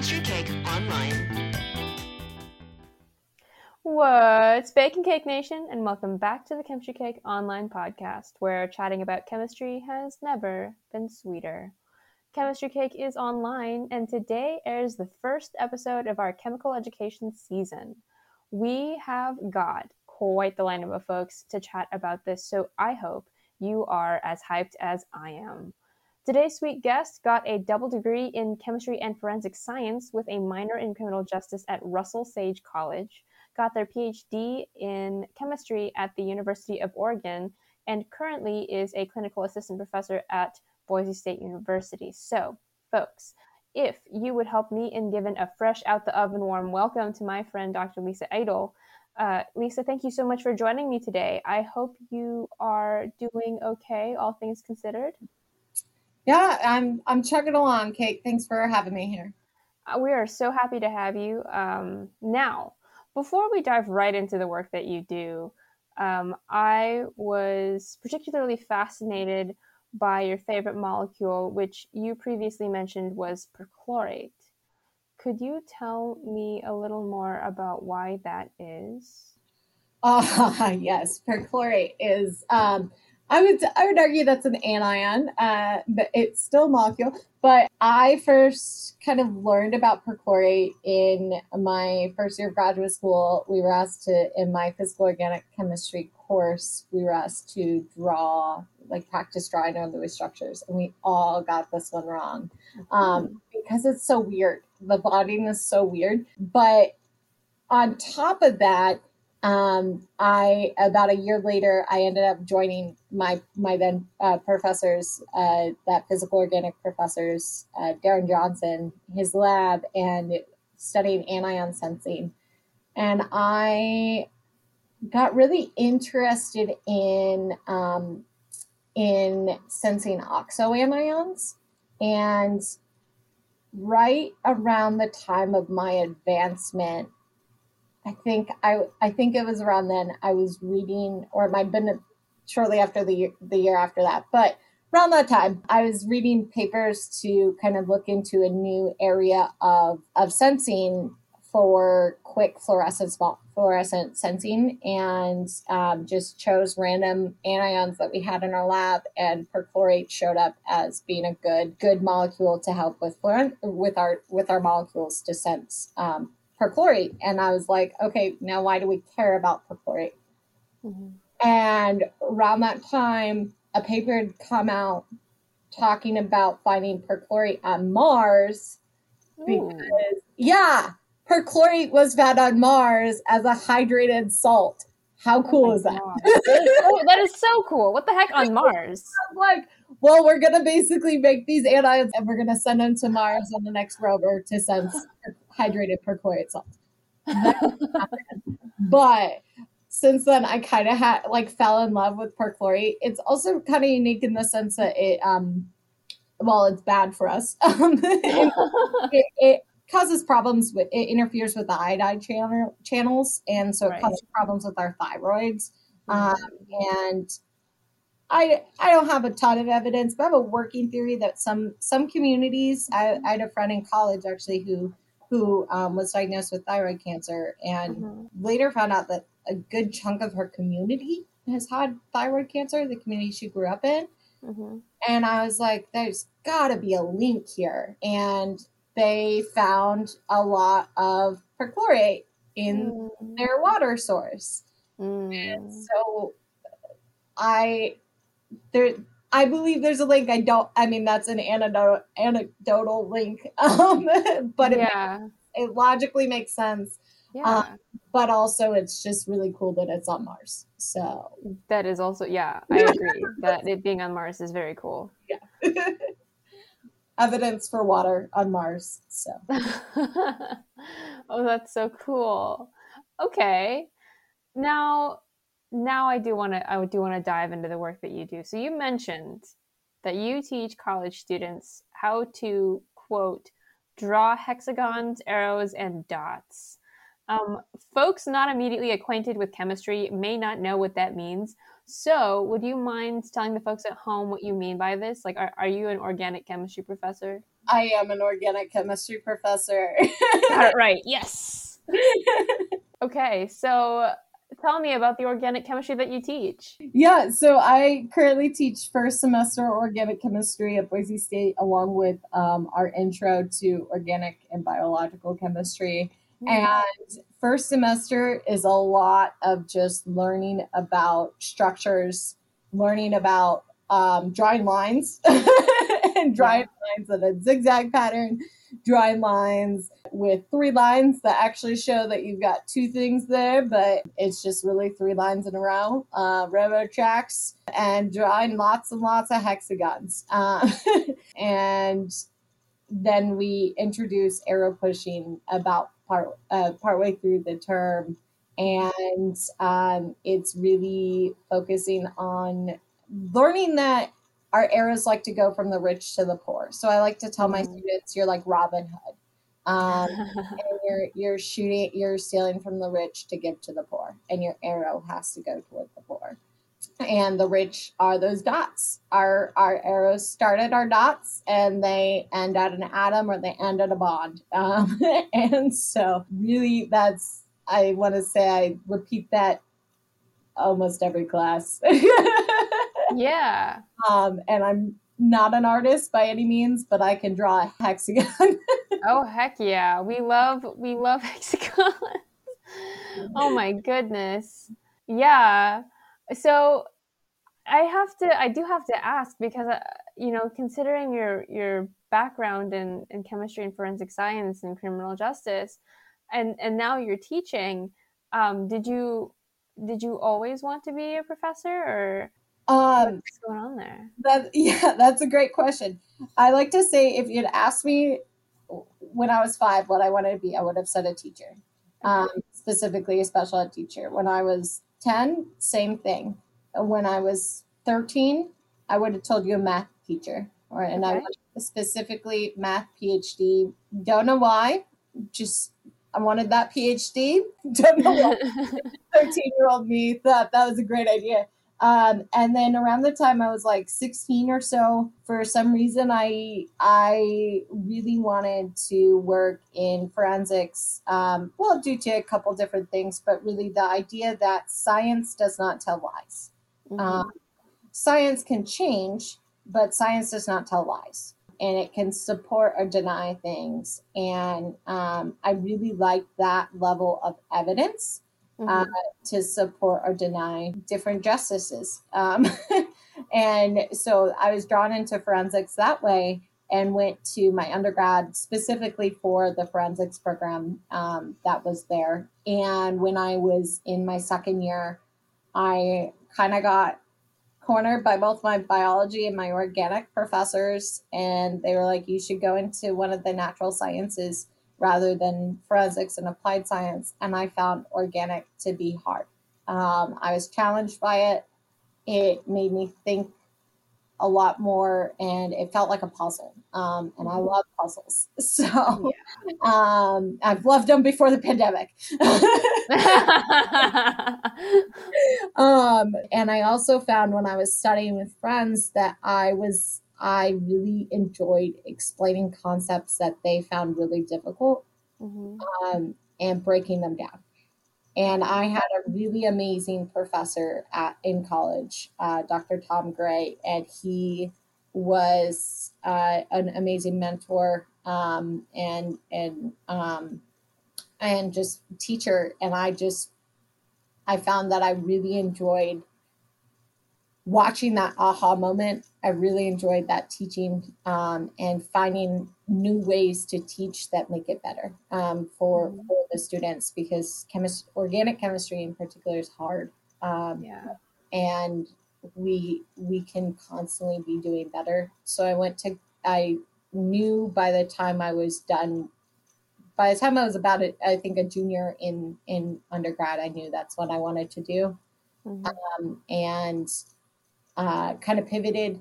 Chemistry Cake online. What's Baking Cake Nation, and welcome back to the Chemistry Cake online podcast, where chatting about chemistry has never been sweeter. Chemistry Cake is online, and today airs the first episode of our chemical education season. We have got quite the lineup of folks to chat about this, so I hope you are as hyped as I am. Today's sweet guest got a double degree in chemistry and forensic science with a minor in criminal justice at Russell Sage College, got their PhD in chemistry at the University of Oregon, and currently is a clinical assistant professor at Boise State University. So, folks, if you would help me in giving a fresh out the oven warm welcome to my friend Dr. Lisa Eytel. Uh, Lisa, thank you so much for joining me today. I hope you are doing okay, all things considered. Yeah, I'm I'm chugging along, Kate. Thanks for having me here. Uh, we are so happy to have you. Um, now, before we dive right into the work that you do, um, I was particularly fascinated by your favorite molecule, which you previously mentioned was perchlorate. Could you tell me a little more about why that is? Ah, yes, perchlorate is. Um, I would I would argue that's an anion, uh, but it's still a molecule. But I first kind of learned about perchlorate in my first year of graduate school. We were asked to in my physical organic chemistry course, we were asked to draw like practice drawing on Lewis structures, and we all got this one wrong um, because it's so weird. The bonding is so weird, but on top of that um, I about a year later, I ended up joining my my then uh, professors, uh, that physical organic professors, uh, Darren Johnson, his lab, and studying anion sensing, and I got really interested in um, in sensing oxoanions, and right around the time of my advancement I think I I think it was around then I was reading, or it might have been shortly after the year, the year after that, but around that time I was reading papers to kind of look into a new area of of sensing for quick fluorescent fluorescent sensing. And um, just chose random anions that we had in our lab and perchlorate showed up as being a good good molecule to help with fluor- with our with our molecules to sense um, perchlorate. And I was like, okay, now why do we care about perchlorate? Mm-hmm. And around that time, a paper had come out talking about finding perchlorate on Mars because, Ooh. yeah, perchlorate was found on Mars as a hydrated salt. How cool oh is that? oh, that is so cool. What the heck on Mars? Like, well, we're going to basically make these anions and we're going to send them to Mars on the next rover to sense hydrated perchlorate salt. but since then, I kind of had like fell in love with perchlorate. It's also kind of unique in the sense that it, um, well, it's bad for us. Um, it, it, causes problems with it interferes with the iodide channel, channels, and so it right. causes problems with our thyroids. Um, and I I don't have a ton of evidence, but I have a working theory that some some communities. I, I had a friend in college actually who who um, was diagnosed with thyroid cancer and mm-hmm. later found out that a good chunk of her community has had thyroid cancer, the community she grew up in. Mm-hmm. And I was like, there's got to be a link here. And they found a lot of perchlorate in mm. their water source. Mm. And so I there I believe there's a link. I don't. I mean, that's an anecdotal anecdotal link, um, but it, yeah. it logically makes sense. Yeah. Um, but also, it's just really cool that it's on Mars. So that is also yeah, I agree that it being on Mars is very cool. Yeah. Evidence for water on Mars. So. oh, that's so cool. Okay, now now I do want to I do want to dive into the work that you do. So you mentioned that you teach college students how to quote draw hexagons, arrows, and dots. Um, folks not immediately acquainted with chemistry may not know what that means. So, would you mind telling the folks at home what you mean by this? Like, are, are you an organic chemistry professor? I am an organic chemistry professor. Right. Yes. okay, so tell me about the organic chemistry that you teach. Yeah, so I currently teach first semester organic chemistry at Boise State, along with um, our intro to organic and biological chemistry. Mm-hmm. And first semester is a lot of just learning about structures, learning about um, drawing lines and drawing yeah. lines in a zigzag pattern, drawing lines with three lines that actually show that you've got two things there, but it's just really three lines in a row, uh, railroad tracks, and drawing lots and lots of hexagons. Uh, and then we introduce arrow pushing about part uh, partway through the term, and um, it's really focusing on learning that our arrows like to go from the rich to the poor. So I like to tell my mm-hmm. students, you're like Robin Hood. Um, and you're you're shooting, you're stealing from the rich to give to the poor, and your arrow has to go toward the poor. And the rich are those dots. Our our arrows start at our dots, and they end at an atom or they end at a bond. Um, and so, really, that's I want to say I repeat that almost every class. yeah. Um, and I'm not an artist by any means, but I can draw a hexagon. Oh heck yeah. We love we love hexagons. oh my goodness. Yeah. So I have to I do have to ask because uh, you know, considering your your background in, in chemistry and forensic science and criminal justice and and now you're teaching, um, did you did you always want to be a professor or um, what's going on there? That yeah, that's a great question. I like to say if you'd asked me when I was five what I wanted to be, I would have said a teacher, um, specifically a special ed teacher. When I was ten, same thing. When I was thirteen, I would have told you a math teacher, or and okay. I specifically math PhD. Don't know why, just I wanted that PhD. Don't know why. 13 year old me thought that was a great idea. Um, and then around the time I was like 16 or so, for some reason, I I really wanted to work in forensics. Um, well, due to a couple different things, but really the idea that science does not tell lies. Mm-hmm. Um, science can change, but science does not tell lies and it can support or deny things. And um, I really like that level of evidence mm-hmm. uh, to support or deny different justices. Um, and so I was drawn into forensics that way and went to my undergrad specifically for the forensics program um, that was there. And when I was in my second year, I kind of got cornered by both my biology and my organic professors, and they were like, you should go into one of the natural sciences rather than forensics and applied science. And I found organic to be hard. Um, I was challenged by it. It made me think a lot more and it felt like a puzzle um, and i love puzzles so yeah. um, i've loved them before the pandemic um, and i also found when i was studying with friends that i was i really enjoyed explaining concepts that they found really difficult mm-hmm. Um, and breaking them down and I had a really amazing professor at in college, uh, Dr. Tom Gray, and he was uh, an amazing mentor um, and and um, and just teacher. And I just I found that I really enjoyed watching that aha moment. I really enjoyed that teaching um, and finding new ways to teach that make it better um, for, mm-hmm. for the students because chemist organic chemistry in particular is hard. Um, yeah. And we we can constantly be doing better. So I went to I knew by the time I was done by the time I was about it, I think a junior in in undergrad, I knew that's what I wanted to do, mm-hmm. um, and uh, kind of pivoted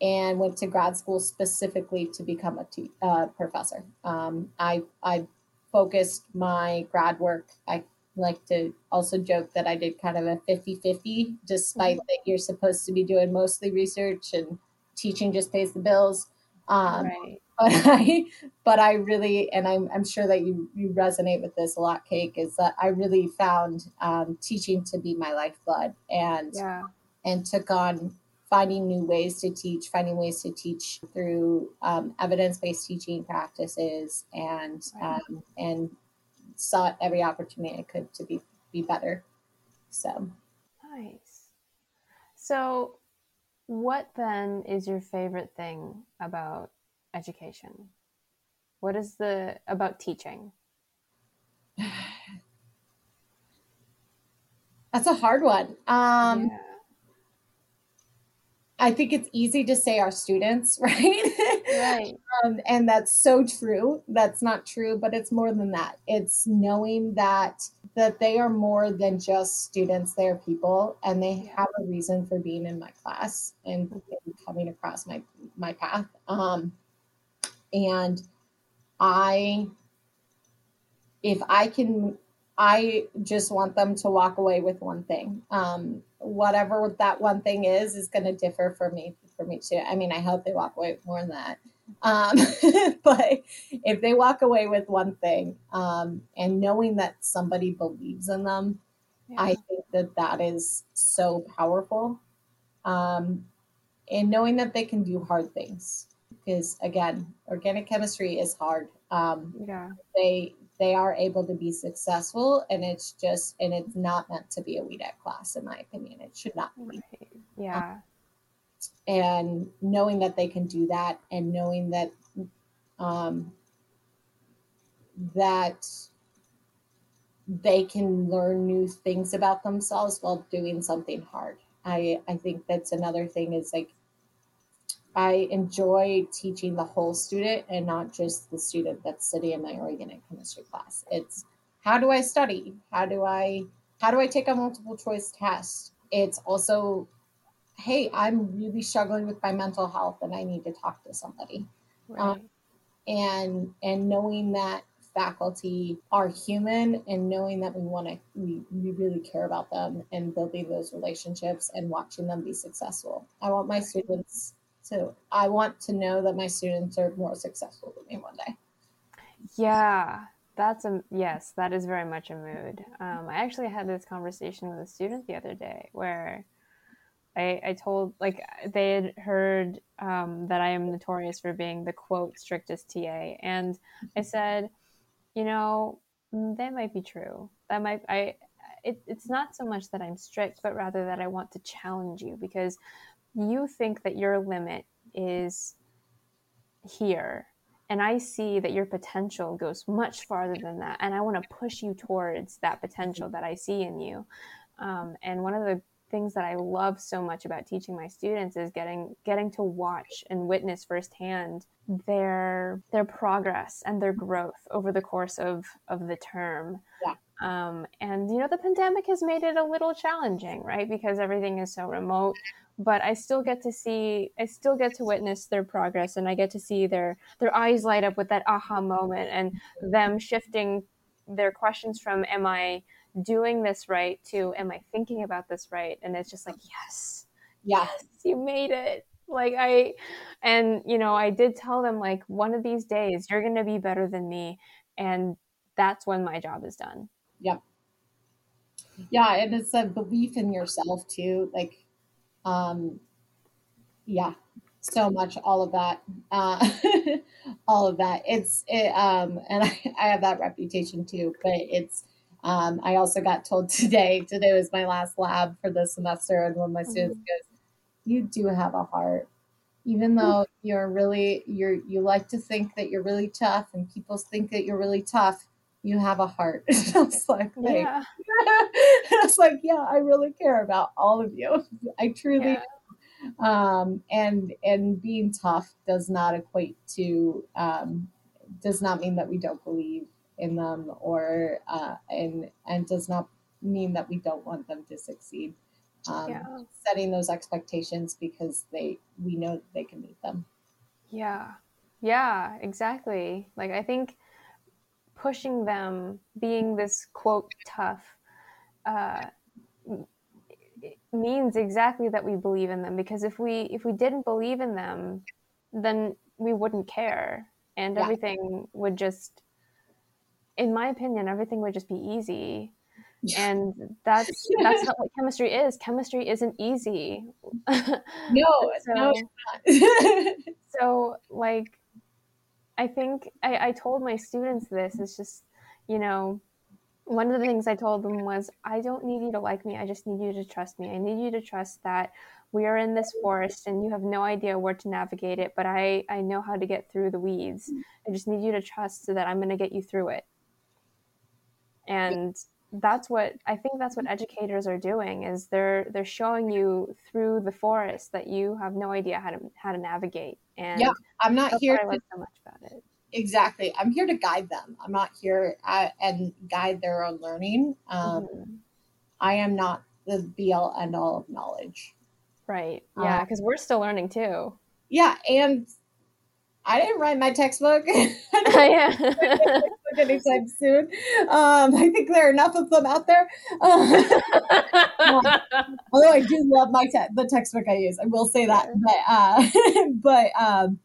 and went to grad school specifically to become a te- uh, professor. Um, I I focused my grad work. I like to also joke that I did kind of a 50-50, despite mm-hmm. that you're supposed to be doing mostly research and teaching just pays the bills. Um, right. but I, but I really, and I'm, I'm sure that you, you resonate with this a lot, Cake, is that I really found um, teaching to be my lifeblood and, Yeah. and took on finding new ways to teach, finding ways to teach through um, evidence-based teaching practices and, Right. um, and sought every opportunity I could to be, be better. So, Nice. So, what then is your favorite thing about education? What is the about teaching? that's a hard one. Um, yeah. I think it's easy to say our students, right? Right. um, and that's so true. That's not true, but it's more than that. It's knowing that that they are more than just students; they are people, and they have a reason for being in my class and, and coming across my my path. Um, and I, if I can, I just want them to walk away with one thing. Um, whatever that one thing is, is going to differ for me for me too. I mean, I hope they walk away with more than that. Um, but if they walk away with one thing um, and knowing that somebody believes in them, Yeah. I think that that is so powerful. Um, and knowing that they can do hard things, because again, organic chemistry is hard. Um, yeah. they they are able to be successful, and it's just and it's not meant to be a weed at class, in my opinion. It should not be. Yeah. and knowing that they can do that and knowing that um, that they can learn new things about themselves while doing something hard i i think that's another thing is like i enjoy teaching the whole student and not just the student that's sitting in my organic chemistry class it's how do i study how do i how do i take a multiple choice test it's also hey, I'm really struggling with my mental health and I need to talk to somebody. Right. Um, and and knowing that faculty are human and knowing that we want to we, we really care about them and building those relationships and watching them be successful. I want my students to I want to know that my students are more successful than me one day. Yeah, that's a yes, that is very much a mood. Um, I actually had this conversation with a student the other day where I, I told like they had heard um, that I am notorious for being the quote strictest TA, and I said, you know, that might be true. That might I. It, it's not so much that I'm strict, but rather that I want to challenge you because you think that your limit is here and I see that your potential goes much farther than that, and I want to push you towards that potential that I see in you. Um, and one of the things that I love so much about teaching my students is getting getting to watch and witness firsthand their their progress and their growth over the course of of the term. Yeah. Um, and you know the pandemic has made it a little challenging, right? Because everything is so remote but I still get to see I still get to witness their progress and I get to see their their eyes light up with that aha moment and them shifting their questions from am I doing this right to am I thinking about this right and it's just like yes yes you made it like I and you know I did tell them like one of these days you're going to be better than me and that's when my job is done Yep. Yeah, and it's a belief in yourself too. Like um yeah so much all of that uh all of that. It's it, um and I, I have that reputation too but it's um i also got told today today was my last lab for the semester and one of my students goes you do have a heart. Even though you're really you're you like to think that you're really tough and people think that you're really tough you have a heart i was like yeah I was like, yeah, I really care about all of you. I truly Yeah. um and and being tough does not equate to um does not mean that we don't believe in them or uh and and does not mean that we don't want them to succeed um yeah setting those expectations because they we know they can meet them Yeah. Yeah, exactly. Like I think pushing them being this quote tough uh means exactly that we believe in them. Because if we if we didn't believe in them then we wouldn't care. And Yeah. everything would just in my opinion everything would just be easy. And that's that's not what chemistry is. Chemistry isn't easy. No, so, no, so like i think I, I told my students this it's just you know one of the things i told them was i don't need you to like me i just need you to trust me i need you to trust that we are in this forest and you have no idea where to navigate it but i i know how to get through the weeds. I just need you to trust so that i'm going to get you through it. And that's what i think that's what educators are doing is they're they're showing you through the forest that you have no idea how to how to navigate. And Yeah, I'm not here to so much exactly. I'm here to guide them. I'm not here uh, and guide their own learning. Um, Mhm. I am not the be all end all of knowledge. right yeah Uh, because we're still learning too Yeah, and I didn't write my textbook. yeah anytime soon. Um, I think there are enough of them out there. Although I do love my te- the textbook I use, I will say that. But uh, but um,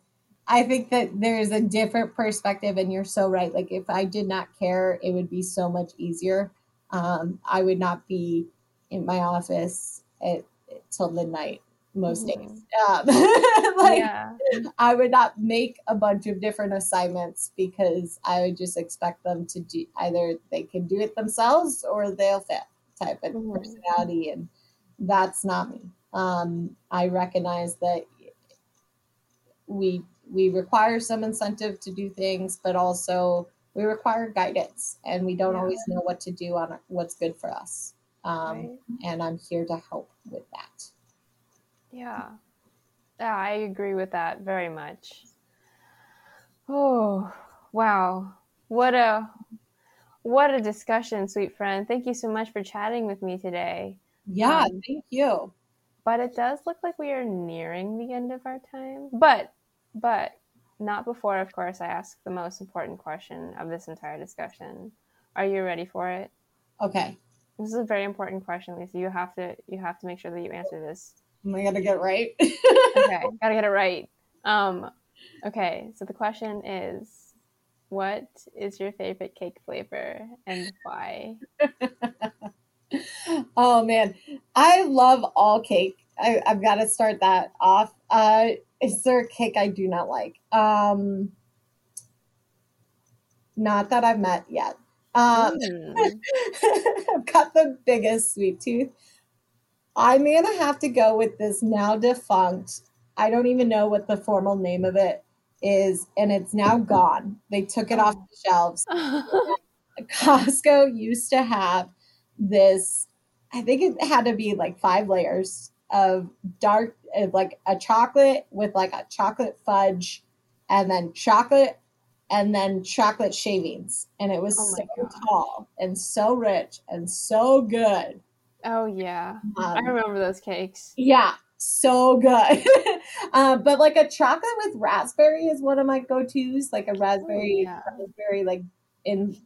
I think that there's a different perspective, and you're so right. Like if I did not care, it would be so much easier. Um, I would not be in my office at till midnight most days. Um, like yeah I would not make a bunch of different assignments because I would just expect them to do either they can do it themselves or they'll fail type of Mhm. personality, and that's not me. Um, I recognize that we we require some incentive to do things, but also we require guidance, and we don't Yeah. always know what to do on what's good for us. Um, right. And I'm here to help with that. Yeah. Yeah, I agree with that very much. Oh, wow. What a what a discussion, sweet friend. Thank you so much for chatting with me today. Yeah, Um, thank you. But it does look like we are nearing the end of our time. But but not before, of course, I ask the most important question of this entire discussion. Are you ready for it? Okay, This is a very important question, Lisa. You have to you have to make sure that you answer this am I gonna get it right? okay, gotta get it right. Um, okay, so the question is, what is your favorite cake flavor and why? oh man, I love all cake. I, I've got to start that off. Uh, is there a cake I do not like? Um, not that I've met yet. Um, Mm, I've got the biggest sweet tooth. I'm gonna have to go with this now defunct. I don't even know what the formal name of it is, and it's now gone. They took it off the shelves. Costco used to have this, I think it had to be like five layers of dark, uh, like a chocolate with like a chocolate fudge, and then chocolate, and then chocolate shavings. And it was Oh so gosh. tall and so rich and so good. oh yeah, I Um, remember those cakes. yeah, so good. uh, but like a chocolate with raspberry is one of my go tos, like a raspberry, yeah. raspberry like in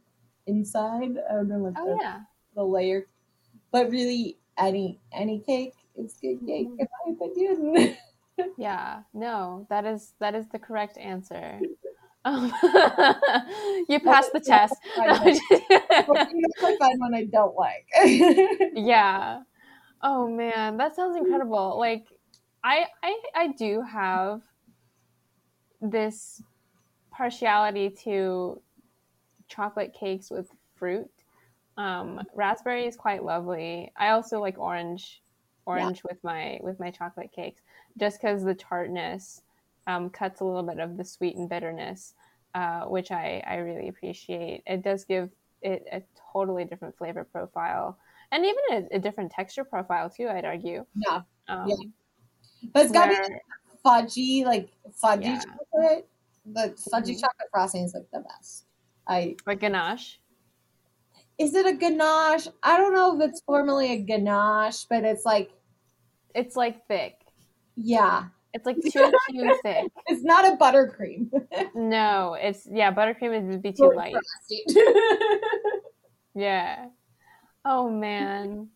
inside. I don't know what Oh the, yeah, the layer, but really any any cake is good cake Mhm. in my opinion. yeah. No, that is that is the correct answer. Um, you passed the test. I find one I don't like. yeah oh man that sounds incredible like i i i do have this partiality to chocolate cakes with fruit um raspberry is quite lovely i also like orange orange with my with my chocolate cakes just because the tartness um, cuts a little bit of the sweet and bitterness uh, which i i really appreciate it does give it a totally different flavor profile and even a, a different texture profile too i'd argue yeah, um, Yeah. but it's got to be fudgy, like fudgy Yeah. chocolate. The fudgy Mhm. chocolate frosting is like the best. I like ganache is it a ganache? I don't know if it's formally a ganache, but it's like it's like thick yeah, it's like too too thick it's not a buttercream. no it's yeah buttercream would be too light Yeah. Oh man.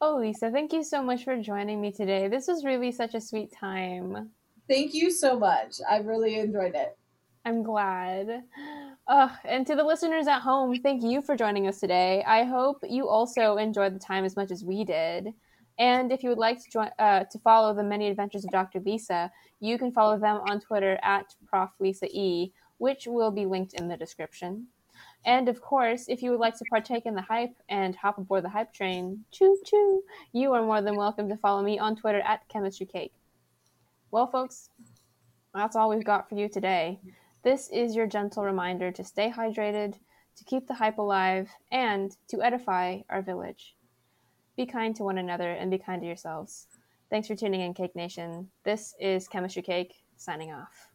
Oh Lisa, thank you so much for joining me today. This was really such a sweet time. Thank you so much. I really enjoyed it. I'm glad. Uh, and to the listeners at home, thank you for joining us today. I hope you also enjoyed the time as much as we did. And if you would like to join uh, to follow the many adventures of Dr. Lisa, you can follow them on Twitter at Prof Lisa E, which will be linked in the description. And of course, if you would like to partake in the hype and hop aboard the hype train, choo choo, you are more than welcome to follow me on Twitter at Chemistry Cake. Well, folks, that's all we've got for you today. This is your gentle reminder to stay hydrated, to keep the hype alive, and to edify our village. Be kind to one another and be kind to yourselves. Thanks for tuning in, Cake Nation. This is Chemistry Cake, signing off.